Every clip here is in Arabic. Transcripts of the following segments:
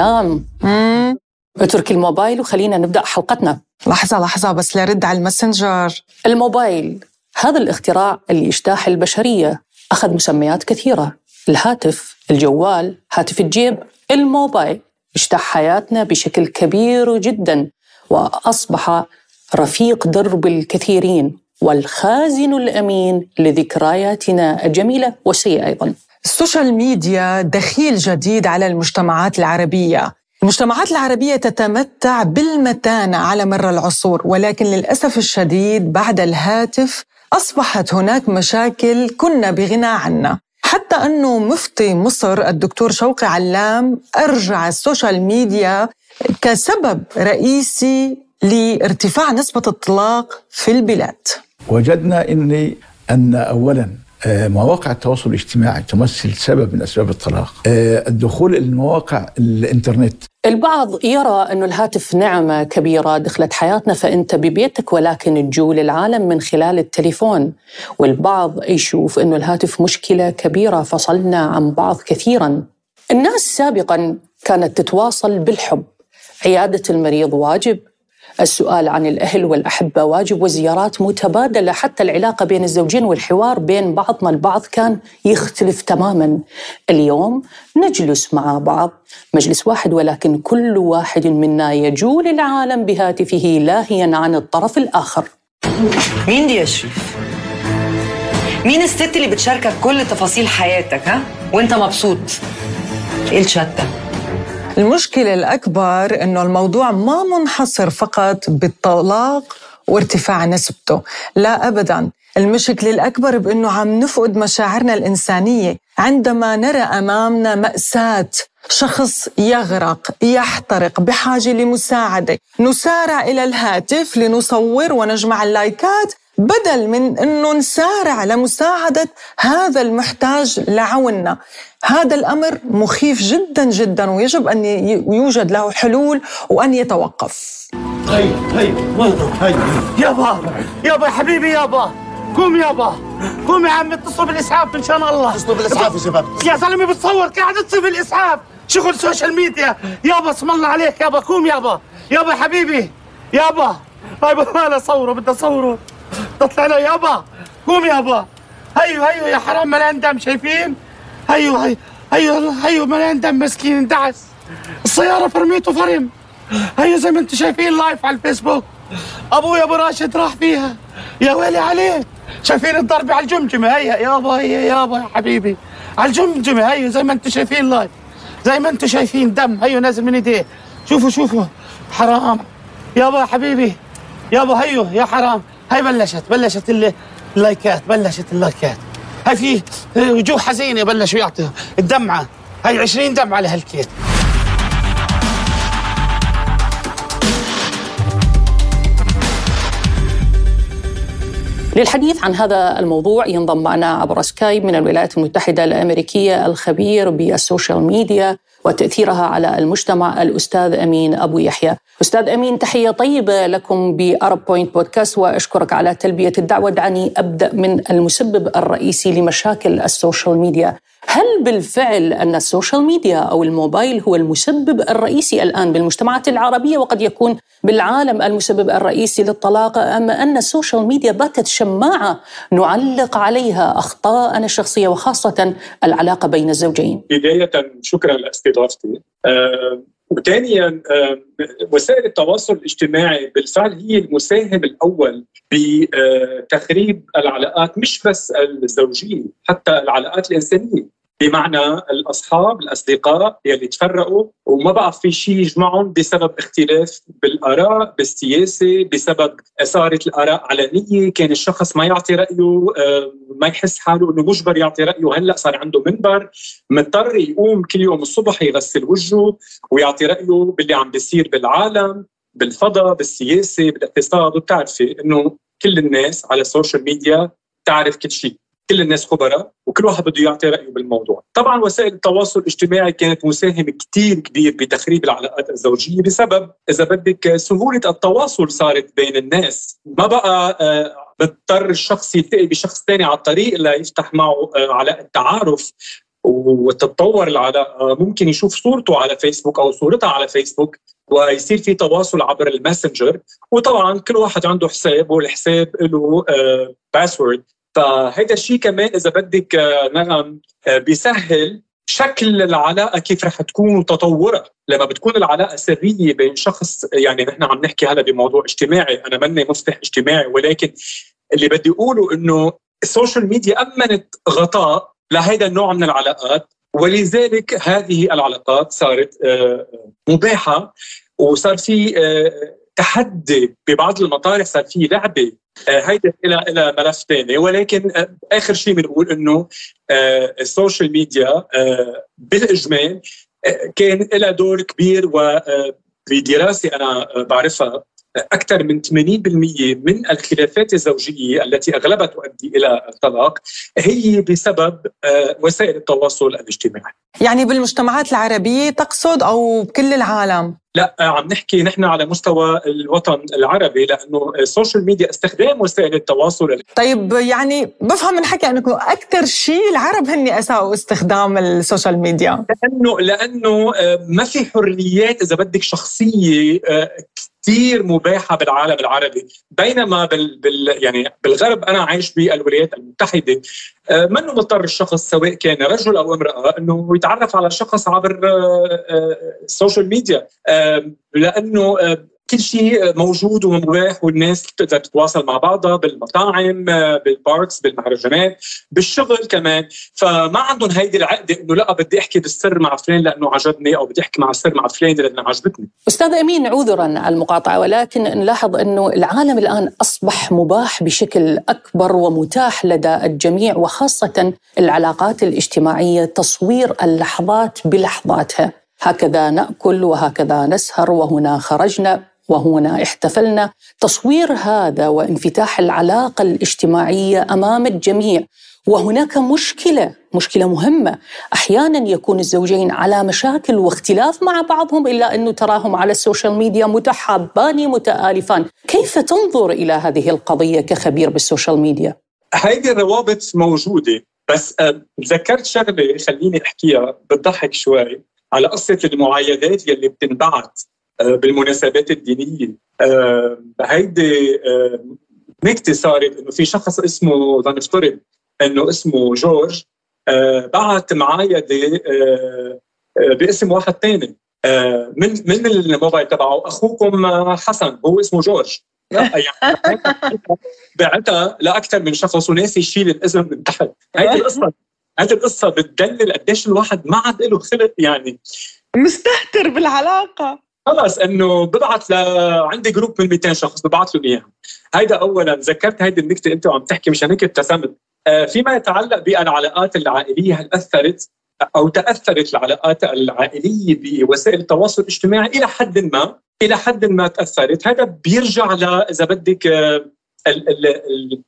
نعم. مم. اترك الموبايل وخلينا نبدأ حلقتنا. لحظة لحظة بس لرد على الماسنجر. الموبايل. هذا الاختراع اللي اجتاح البشرية. أخذ مسميات كثيرة. الهاتف الجوال هاتف الجيب الموبايل. اجتاح حياتنا بشكل كبير جدا وأصبح رفيق درب الكثيرين والخازن الأمين لذكرياتنا الجميلة والسيئة أيضا. ال social media دخيل جديد على المجتمعات العربية. المجتمعات العربية تتمتع بالمتانة على مر العصور ولكن للأسف الشديد بعد الهاتف أصبحت هناك مشاكل كنا بغنى عنها. حتى أنه مفتي مصر الدكتور شوقي علام أرجع ال social media كسبب رئيسي لارتفاع نسبة الطلاق في البلاد. وجدنا ان أن اولا مواقع التواصل الاجتماعي تمثل سبب من أسباب الطلاق. آه، الدخول المواقع الإنترنت. البعض يرى أن الهاتف نعمة كبيرة دخلت حياتنا فأنت ببيتك ولكن تجول العالم من خلال التليفون. والبعض يشوف أن الهاتف مشكلة كبيرة فصلنا عن بعض كثيرا. الناس سابقا كانت تتواصل بالحب. عيادة المريض واجب السؤال عن الأهل والأحبة واجب والزيارات متبادلة حتى العلاقة بين الزوجين والحوار بين بعضنا البعض كان يختلف تماما اليوم نجلس مع بعض مجلس واحد ولكن كل واحد منا يجول العالم بهاتفه لاهيا عن الطرف الآخر مين دي يا شريف؟ مين الست اللي بتشاركك كل تفاصيل حياتك ها؟ وانت مبسوط؟ إيه الشات ده؟ المشكلة الأكبر أنه الموضوع ما منحصر فقط بالطلاق وارتفاع نسبته. لا أبدا. المشكلة الأكبر بأنه عم نفقد مشاعرنا الإنسانية. عندما نرى أمامنا مأساة شخص يغرق يحترق بحاجة لمساعدة نسارع إلى الهاتف لنصور ونجمع اللايكات بدل من أنه نسارع لمساعدة هذا المحتاج لعوننا. هذا الأمر مخيف جدا جدا ويجب أن ي- يوجد له حلول وأن يتوقف. هي هي وين؟ هي يابا يابا يا حبيبي يابا قوم يابا قوم يا عم اتصلوا بالإسعاف إن شاء الله. اتصلوا بالإسعاف يا شباب. يا زلمة بتصور قاعد اتصل بالإسعاف. شغل social media يابا اسم الله عليك يابا قوم يابا يابا يا حبيبي يابا هاي ما أصوره بدي أصوره. تطلع له يابا قوم يابا هيو هيو يا حرام مليان دم شايفين؟ هيو هيو هيو هيو مليان دم مسكين اندعس. السيارة فرميته فرم هيو زي ما أنتم شايفين live على الفيسبوك. أبوي أبو راشد راح فيها. يا ويلي عليه. شايفين الضربة على الجمجمة؟ هيا يابا هيا يابا يا حبيبي. على الجمجمة هيو زي ما أنتم شايفين live زي ما أنتم شايفين دم. هيو نازل من ايديه شوفوا شوفوا. حرام. يابا يا حبيبي. يابا هيو يا حرام. هاي بلشت بلشت ال- ال like ات بلشت ال like ات. هاي في وجوه حزينة بلشوا يعطوا الدمعة. هاي 20 دمعة لهاللايكات. للحديث عن هذا الموضوع ينضم معنا عبر سكايب من الولايات المتحدة الأمريكية الخبير بال social media وتأثيرها على المجتمع الأستاذ أمين أبو يحيى. أستاذ أمين تحية طيبة لكم بأرب بوينت بودكاست وأشكرك على تلبية الدعوة. دعني أبدأ من المسبب الرئيسي لمشاكل ال social media. هل بالفعل أن ال social media أو الموبايل هو المسبب الرئيسي الآن بالمجتمعات العربية وقد يكون بالعالم المسبب الرئيسي للطلاق أم أن ال social media باتت شماعة نعلق عليها أخطاءنا الشخصية وخاصة العلاقة بين الزوجين؟ بداية شكرا لاستضافتي. آه، وثانيا آه، وسائل التواصل الاجتماعي بالفعل هي المساهم الأول بتخريب العلاقات مش بس الزوجيه حتى العلاقات الإنسانية. بمعنى الأصحاب الأصدقاء يلي تفرقوا وما بقى في شيء يجمعهم بسبب اختلاف بالآراء بالسياسة بسبب صارت الآراء علنية كان الشخص ما يعطي رأيه آه، ما يحس حاله إنه مجبر يعطي رأيه. هلأ صار عنده منبر مضطر يقوم كل يوم الصبح يغسل وجهه ويعطي رأيه باللي عم بيصير بالعالم بالفضاء بالسياسة بالاقتصاد. وبتعرفي إنه كل الناس على السوشيال ميديا تعرف كل شيء كل الناس خبراء وكل واحد بده يعطي رأيه بالموضوع. طبعا وسائل التواصل الاجتماعي كانت مساهم كتير كبير بتخريب العلاقات الزوجية بسبب إذا بدك سهولة التواصل صارت بين الناس. ما بقى آه، بضطر الشخص يلتقي بشخص ثاني على الطريق ليفتح معه آه، علاقة تعارف وتتطور العلاقة. ممكن يشوف صورته على فيسبوك أو صورتها على فيسبوك ويصير في تواصل عبر الماسنجر. وطبعا كل واحد عنده حساب والحساب له password فهيدا الشيء كمان إذا بدك نغم بيسهل شكل العلاقة كيف رح تكون وتطورها. لما بتكون العلاقة سرية بين شخص يعني نحن عم نحكي هلا بموضوع اجتماعي أنا ماني مصلح اجتماعي ولكن اللي بدي أقوله إنه ال social media أمنت غطاء لهذا النوع من العلاقات ولذلك هذه العلاقات صارت آه، مباحة وصار في آه، تحدي ببعض المطارح صار في لعبة آه، هيدا إلى إلى ملف ثاني ولكن آخر شيء بنقول إنه ال social media بالاجمال كان لها دور كبير وبدراسه أنا بعرفها أكثر من 80% من الخلافات الزوجية التي اغلبها تؤدي إلى الطلاق هي بسبب آه، وسائل التواصل الاجتماعي. يعني بالمجتمعات العربية تقصد أو بكل العالم؟ لا آه، عم نحكي نحن على مستوى الوطن العربي لأنه ال social media استخدام وسائل التواصل طيب يعني بفهم من حكي أنكم أكثر شيء العرب هن أساءوا استخدام السوشيال ميديا. لأنه لأنه آه، ما في حريات إذا بدك شخصية كثير مباحة بالعالم العربي. بينما بال, بال يعني بالغرب أنا عايش بالولايات المتحدة آه، منه مضطر الشخص سواء كان رجل أو امرأة إنه يتعرف على شخص عبر ال social media؟ لأنه كل شيء موجود ومباح والناس تقدر تتواصل مع بعضها بالمطاعم بال parks بالمهرجانات بالشغل كمان. فما عندهم هيدي العقدة إنه لا بدي أحكي بالسر مع فلان لأنه عجبني أو بدي أحكي مع السر مع فلان لأنه عجبتني. أستاذ أمين عذرا على المقاطعة ولكن نلاحظ إنه العالم الآن أصبح مباح بشكل أكبر ومتاح لدى الجميع وخاصة العلاقات الاجتماعية تصوير اللحظات بلحظاتها. هكذا نأكل وهكذا نسهر وهنا خرجنا وهنا احتفلنا. تصوير هذا وانفتاح العلاقة الاجتماعية أمام الجميع. وهناك مشكلة مشكلة مهمة. أحيانا يكون الزوجين على مشاكل واختلاف مع بعضهم إلا أنه تراهم على ال social media متحابان متآلفان. كيف تنظر إلى هذه القضية كخبير بال social media؟ هذه الروابط موجودة بس آه، تذكرت شغلة خليني أحكيها بتضحك شوي. على قصة المعايدات يلي بتنبعت آه، بالمناسبات الدينية. آه، هيدي آه، نكته صارت إنه في شخص اسمه لنفترض إنه اسمه جورج بعت معايدة باسم واحد ثاني من من الموبايل تبعه أخوكم حسن هو اسمه جورج. يعني بعتها لأكثر من شخص وناسي يشيل الاذن من تحت. هيدي القصة. هذه القصة بتدلل قديش الواحد ما عاد له خلق يعني. مستهتر بالعلاقة. خلص إنه ببعث ل عندي جروب من 200 شخص ببعث لهم إياها. هيدا اولا ذكرت هيدي النكتة أنت وعم تحكي مشان هيك ابتسمت. آه فيما يتعلق بالعلاقات العائلية هل أثرت أو تأثرت العلاقات العائلية بوسائل التواصل الاجتماعي؟ إلى حد ما إلى حد ما تأثرت. هذا بيرجع ل إذا بدك آه ال ال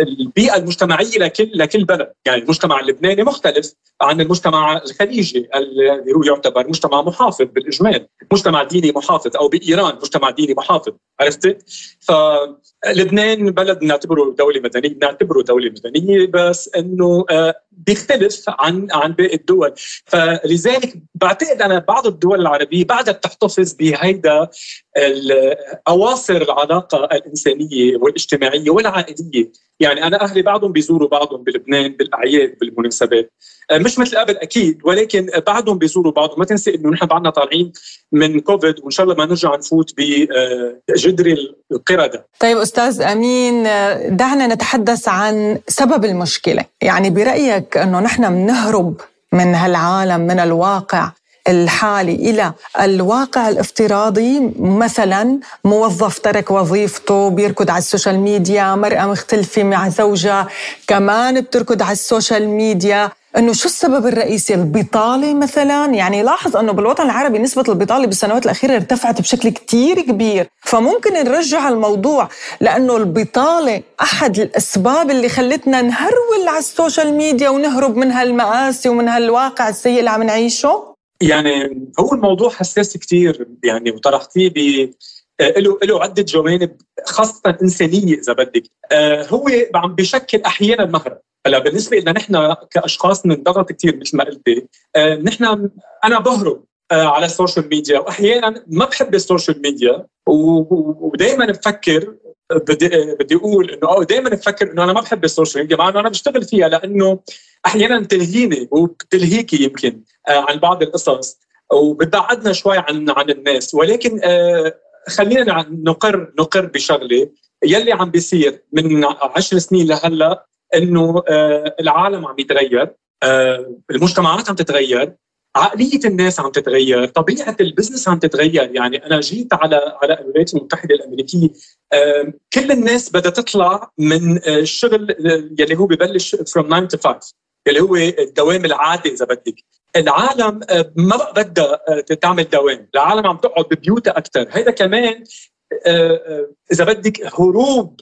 البيئة المجتمعية لكل لكل بلد، يعني المجتمع اللبناني مختلف. عن المجتمع الخليجي اللي هو يعتبر مجتمع محافظ بالإجمال، مجتمع ديني محافظ أو بإيران مجتمع ديني محافظ، عرفت؟ فلبنان بلد نعتبره دولة مدنية، نعتبره دولة مدنية بس إنه آه، بيختلف عن عن باقي الدول، فلذلك بعتقد أنا بعض الدول العربية بعدها بتحتفظ بهيدا اواصر العلاقة الإنسانية والاجتماعية والعائلية، يعني أنا أهلي بعضهم بيزوروا بعضهم بلبنان بالأعياد بالمناسبات، آه، مش مثل قبل أكيد ولكن بعضهم بيزوروا بعضهم، ما تنسى إنه نحن بعدنا طالعين من كوفيد وإن شاء الله ما نرجع نفوت بجدر القرده. طيب أستاذ أمين دعنا نتحدث عن سبب المشكلة، يعني برأيك إنه نحن بنهرب من هالعالم من الواقع الحالي إلى الواقع الافتراضي مثلا موظف ترك وظيفته بيركض على ال social media مرأة مختلفة مع زوجها كمان بتركض على ال social media. إنه شو السبب الرئيسي؟ البطالة مثلا؟ يعني لاحظ إنه بالوطن العربي نسبة البطالة بالسنوات الأخيرة ارتفعت بشكل كتير كبير. فممكن نرجع الموضوع لأنه البطالة أحد الأسباب اللي خلتنا نهرول على ال social media ونهرب من هالمآسي ومن هالواقع السيء اللي عم نعيشه. يعني هو الموضوع حساس كثير يعني وطرحتيه ب له له عدة جوانب خاصة إنسانية إذا بدك. آه، هو عم بشكل أحيانا مهرب هلأ بالنسبة لنا نحن كأشخاص بنضغط كثير مثل ما قلتي. آه نحن أنا بهرب آه على ال social media. واحيانا ما بحب ال social media ودائما بفكر بدي بدي أقول إنه دائما بفكر إنه أنا ما بحب ال social media مع إنه أنا بشتغل فيها لأنه أحيانا تلهيني وبتلهيكي يمكن آه عن بعض القصص وبتبعدنا شوي عن عن الناس. ولكن آه خلينا نقر نقر بشغلة يلي عم بيصير من عشر سنين لهلأ إنه آه العالم عم يتغير آه المجتمعات عم تتغير عقلية الناس عم تتغير، طبيعة البزنس عم تتغير، يعني أنا جيت على على الولايات المتحدة الأمريكية آه كل الناس بدها تطلع من الشغل يلي هو ببلش from 9 to 5 يلي هو الدوام العادي إذا بدك، العالم ما بقى بدها تعمل دوام، العالم عم تقعد ببيوتها أكثر، هيدا كمان إذا بدك هروب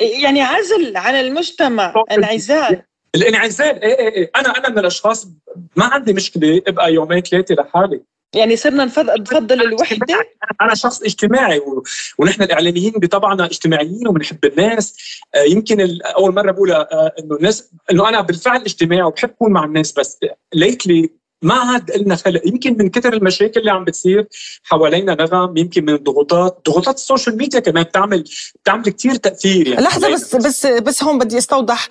يعني عزل عن المجتمع انعزال الانعزال إيه إيه إيه. أنا أنا من الأشخاص ما عندي مشكلة إبقى يومين ثلاثة لحالي. يعني صرنا نفضل الوحدة؟ أنا شخص اجتماعي و... ونحن الإعلاميين بطبعنا اجتماعيين وبنحب الناس. آه يمكن أول مرة بقولها إنه الناس إنه أنا بالفعل اجتماعي وبحب أكون مع الناس بس. ليتلي ما عاد لنا خلق. يمكن من كثر المشاكل اللي عم بتصير حوالينا نغم يمكن من الضغوطات. ضغوطات ال social media كمان بتعمل بتعمل كثير تأثير يعني. لحظة بس بس بس هون بدي أستوضح.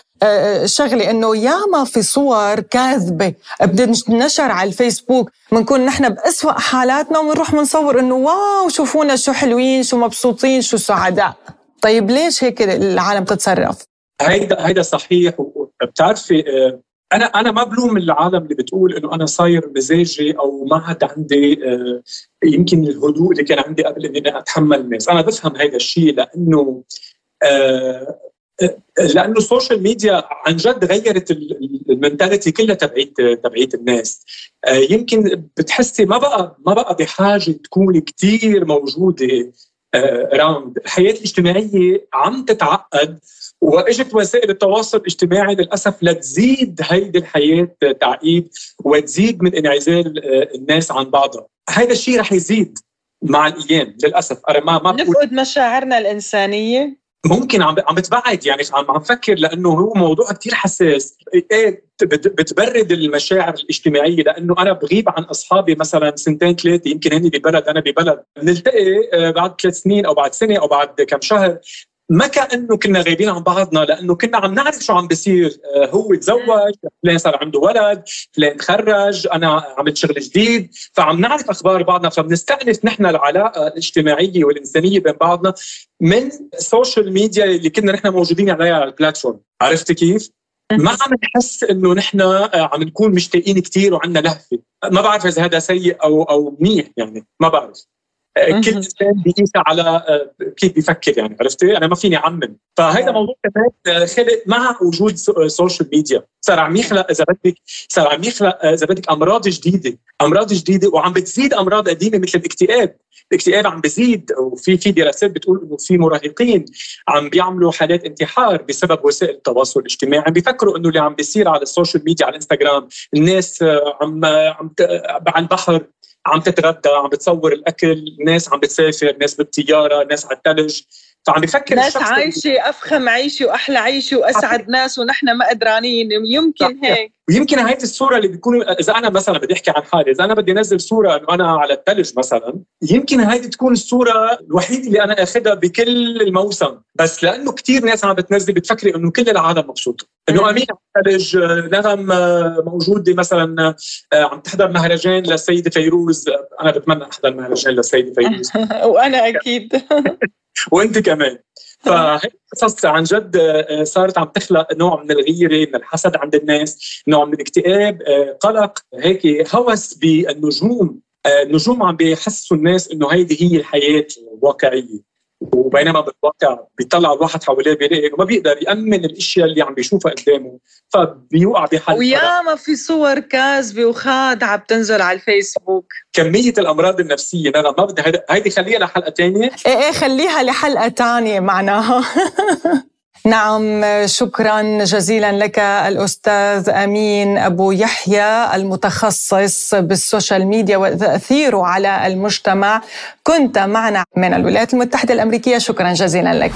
شغلة إنه ياما في صور كاذبة بتنشر على الفيسبوك بنكون نحن بأسوأ حالاتنا وبنروح بنصور إنه wow شوفونا شو حلوين شو مبسوطين شو سعداء. طيب ليش هيك العالم تتصرف؟ هيدا هيدا صحيح. بتعرفي أنا أنا ما بلوم العالم اللي بتقول إنه أنا صاير مزاجي أو ما عاد عندي يمكن الهدوء اللي كان عندي قبل إني أتحمل الناس، أنا بفهم هذا الشيء لأنه لأنه ال social media عن جد غيرت ال mentality كلها تبعيت تبعيت الناس. يمكن بتحسي ما بقى ما بقى بحاجة تكوني كثير موجودة راوند الحياة الاجتماعية عم تتعقد وإجت وسائل التواصل الاجتماعي للأسف لتزيد هيدي الحياة تعقيد وتزيد من انعزال الناس عن بعضها، هذا الشيء رح يزيد مع الأيام للأسف. أنا ما ما نفقد مشاعرنا الإنسانية. ممكن عم عم بتبعد يعني عم عم فكر لأنه هو موضوع كثير حساس. إيه بتبرد المشاعر الاجتماعية لأنه أنا بغيب عن أصحابي مثلا سنتين ثلاثة يمكن هني ببلد أنا ببلد. بنلتقي بعد ثلاث سنين أو بعد سنة أو بعد كم شهر. ما كانه كنا غايبين عن بعضنا لأنه كنا عم نعرف شو عم بيصير هو تزوج فلان صار عنده ولد فلان تخرج أنا عملت شغل جديد فعم نعرف أخبار بعضنا فبنستأنف نحن العلاقة الاجتماعية والإنسانية بين بعضنا من ال social media اللي كنا نحن موجودين عليها على ال platform عرفتي كيف؟ ما عم نحس إنه نحن عم نكون مشتاقين كثير وعندنا لهفة، ما بعرف إذا هذا سيء أو أو منيح يعني ما بعرف. كل انسان بيقيسها على كيف بيفكر يعني عرفتي؟ أنا ما فيني أعمم، فهذا موضوع كمان خلق مع وجود social media، صار عم يخلق إذا بدك صار عم يخلق إذا بدك أمراض جديدة، أمراض جديدة وعم بتزيد أمراض قديمة مثل الاكتئاب، الاكتئاب عم بزيد وفي في دراسات بتقول إنه في مراهقين عم بيعملوا حالات انتحار بسبب وسائل التواصل الاجتماعي، عم بيفكروا إنه اللي عم بيصير على ال social media على الانستغرام، الناس عم عم على البحر عم تتغدى عم بتصور الأكل ناس عم بتسافر ناس بالطيارة ناس على الثلج فعم بفكر ناس عايشة أفخم عيشة وأحلى عيشة وأسعد ناس ونحن ما قدرانين يمكن هيك. ويمكن هاي الصورة اللي بيكون إذا أنا مثلا بدي أحكي عن حالي إذا أنا بدي انزل صورة إنه أنا على الثلج مثلا يمكن هاي تكون الصورة الوحيدة اللي أنا اخذها بكل الموسم. بس لأنه كثير ناس عم بتنزل بتفكري إنه كل العالم مبسوطه إنه امين على الثلج نغم موجوده مثلا عم تحضر مهرجان للسيدة فيروز. أنا بتمنى أحضر مهرجان للسيدة فيروز. وأنا أكيد. وانت كمان. فهي قصص عن جد صارت عم تخلق نوع من الغيرة من الحسد عند الناس نوع من الاكتئاب قلق هيك هوس بالنجوم النجوم عم بيحسوا الناس إنه هيدي هي الحياة الواقعية. وبينما بالواقع بيطلع الواحد حواليه بيلاقي ما بيقدر يأمن الأشياء اللي عم بيشوفها قدامه فبيوقع بحال وياما في صور كاذبة وخادعه بتنزل على الفيسبوك. كمية الأمراض النفسية أنا ما بدي هيدي خليها لحلقة ثانية إيه إيه خليها لحلقة ثانية معناها. نعم شكرا جزيلا لك الأستاذ أمين أبو يحيى المتخصص بالسوشيال ميديا وتأثيره على المجتمع. كنت معنا من الولايات المتحدة الأمريكية. شكرا جزيلا لك.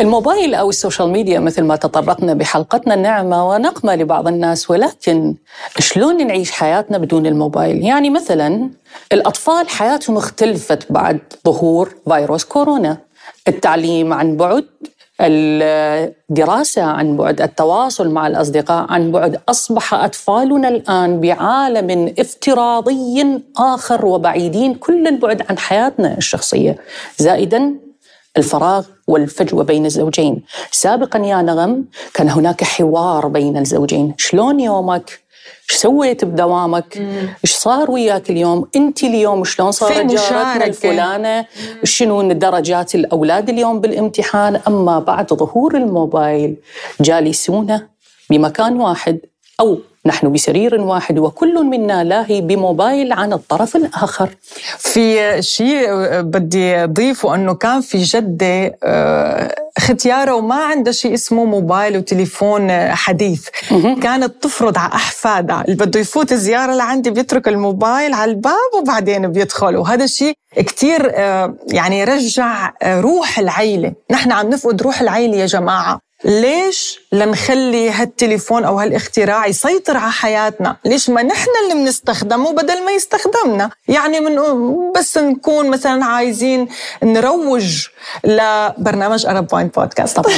الموبايل أو ال social media مثل ما تطرقنا بحلقتنا نعمة ونقمة لبعض الناس ولكن شلون نعيش حياتنا بدون الموبايل؟ يعني مثلا الأطفال حياتهم اختلفت بعد ظهور فيروس كورونا. التعليم عن بعد الدراسة عن بعد التواصل مع الأصدقاء عن بعد أصبح أطفالنا الآن بعالم افتراضي آخر وبعيدين كل البعد عن حياتنا الشخصية. زائدا الفراغ والفجوة بين الزوجين سابقا يا نغم كان هناك حوار بين الزوجين شلون يومك إيش سويت بدوامك؟ إيش صار وياك اليوم؟ انت اليوم شلون صارت جارتنا الفلانة؟ شنو درجات الأولاد اليوم بالامتحان؟ أما بعد ظهور الموبايل جالسون بمكان واحد أو نحن بسرير واحد وكل منا لاهي بموبايل عن الطرف الآخر. في شيء بدي أضيفه أنه كان في جدة آه، ختيارة وما عندها شيء اسمه موبايل وتليفون حديث. كانت تفرض على أحفادها اللي بده يفوت زيارة لعندي بيترك الموبايل على الباب وبعدين بيدخل. وهذا الشيء كتير آه، يعني رجع آه، روح العيلة. نحن عم نفقد روح العيلة يا جماعة. ليش؟ لنخلي هالتليفون أو هالاختراع يسيطر على حياتنا. ليش ما نحن اللي بنستخدمه بدل ما يستخدمنا؟ يعني من بس نكون مثلا عايزين نروج لبرنامج Arab Point Podcast طبعا.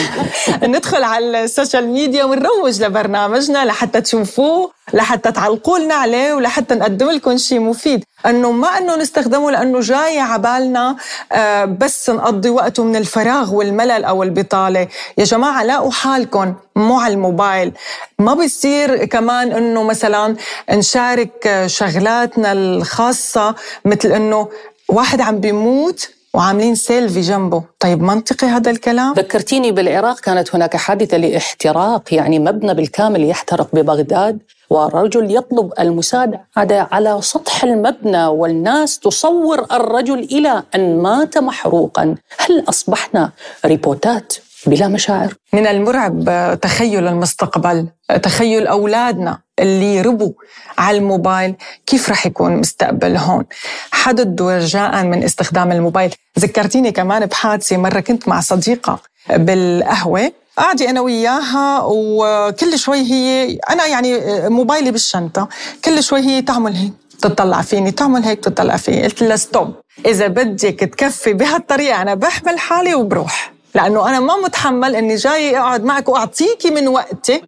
ندخل على ال social media ونروج لبرنامجنا لحتى تشوفوه لحتى تعلقوا لنا عليه ولحتى نقدم لكم شيء مفيد. إنه ما إنه نستخدمه لأنه جاي على بالنا آه، بس نقضي وقته من الفراغ والملل أو البطالة. يا جماعة لاقوا حالكم مو على الموبايل. ما بيصير كمان إنه مثلا نشارك شغلاتنا الخاصة مثل إنه واحد عم بيموت وعاملين سيلفي جنبه. طيب منطقي هذا الكلام؟ ذكرتيني بالعراق كانت هناك حادثة لاحتراق يعني مبنى بالكامل يحترق ببغداد ورجل يطلب المساعدة على سطح المبنى والناس تصور الرجل إلى أن مات محروقا. هل أصبحنا روبوتات؟ بلا مشاعر. من المرعب تخيل المستقبل تخيل أولادنا اللي ربوا على الموبايل كيف رح يكون مستقبل هون؟ حددوا رجاء من استخدام الموبايل. ذكرتيني كمان بحادثة مرة كنت مع صديقة بالقهوة قاعدة أنا وياها وكل شوي هي أنا يعني موبايلي بالشنطة كل شوي هي تعمل هيك تطلع فيني تعمل هيك تطلع فيني. قلت لها ستوب إذا بدك تكفي بهالطريقة أنا بحمل حالي وبروح. لأنه أنا ما متحمل إني جاي أقعد معك وأعطيكي من وقتي.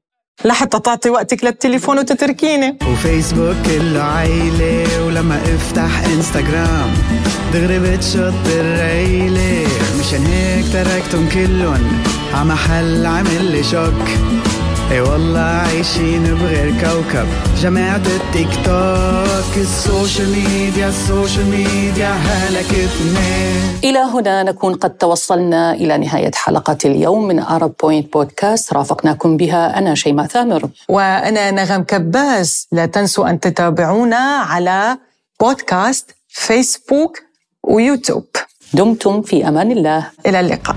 لحتى تعطي وقتك للتليفون وتتركيني. وفيسبوك كله عيلة ولما افتح انستغرام دغري بتشط الريلة. مشان هيك تركتهم كلهم عمحل عمل لي shock اي والله عايشين بغير كوكب. جماعة التيك توك ال social media ال social media هلكتنا. إلى هنا نكون قد توصلنا إلى نهاية حلقة اليوم من Arab Point Podcast رافقناكم بها أنا شيماء ثامر. وأنا نغم كباس. لا تنسوا أن تتابعونا على بودكاست فيسبوك ويوتيوب دمتم في أمان الله. إلى اللقاء.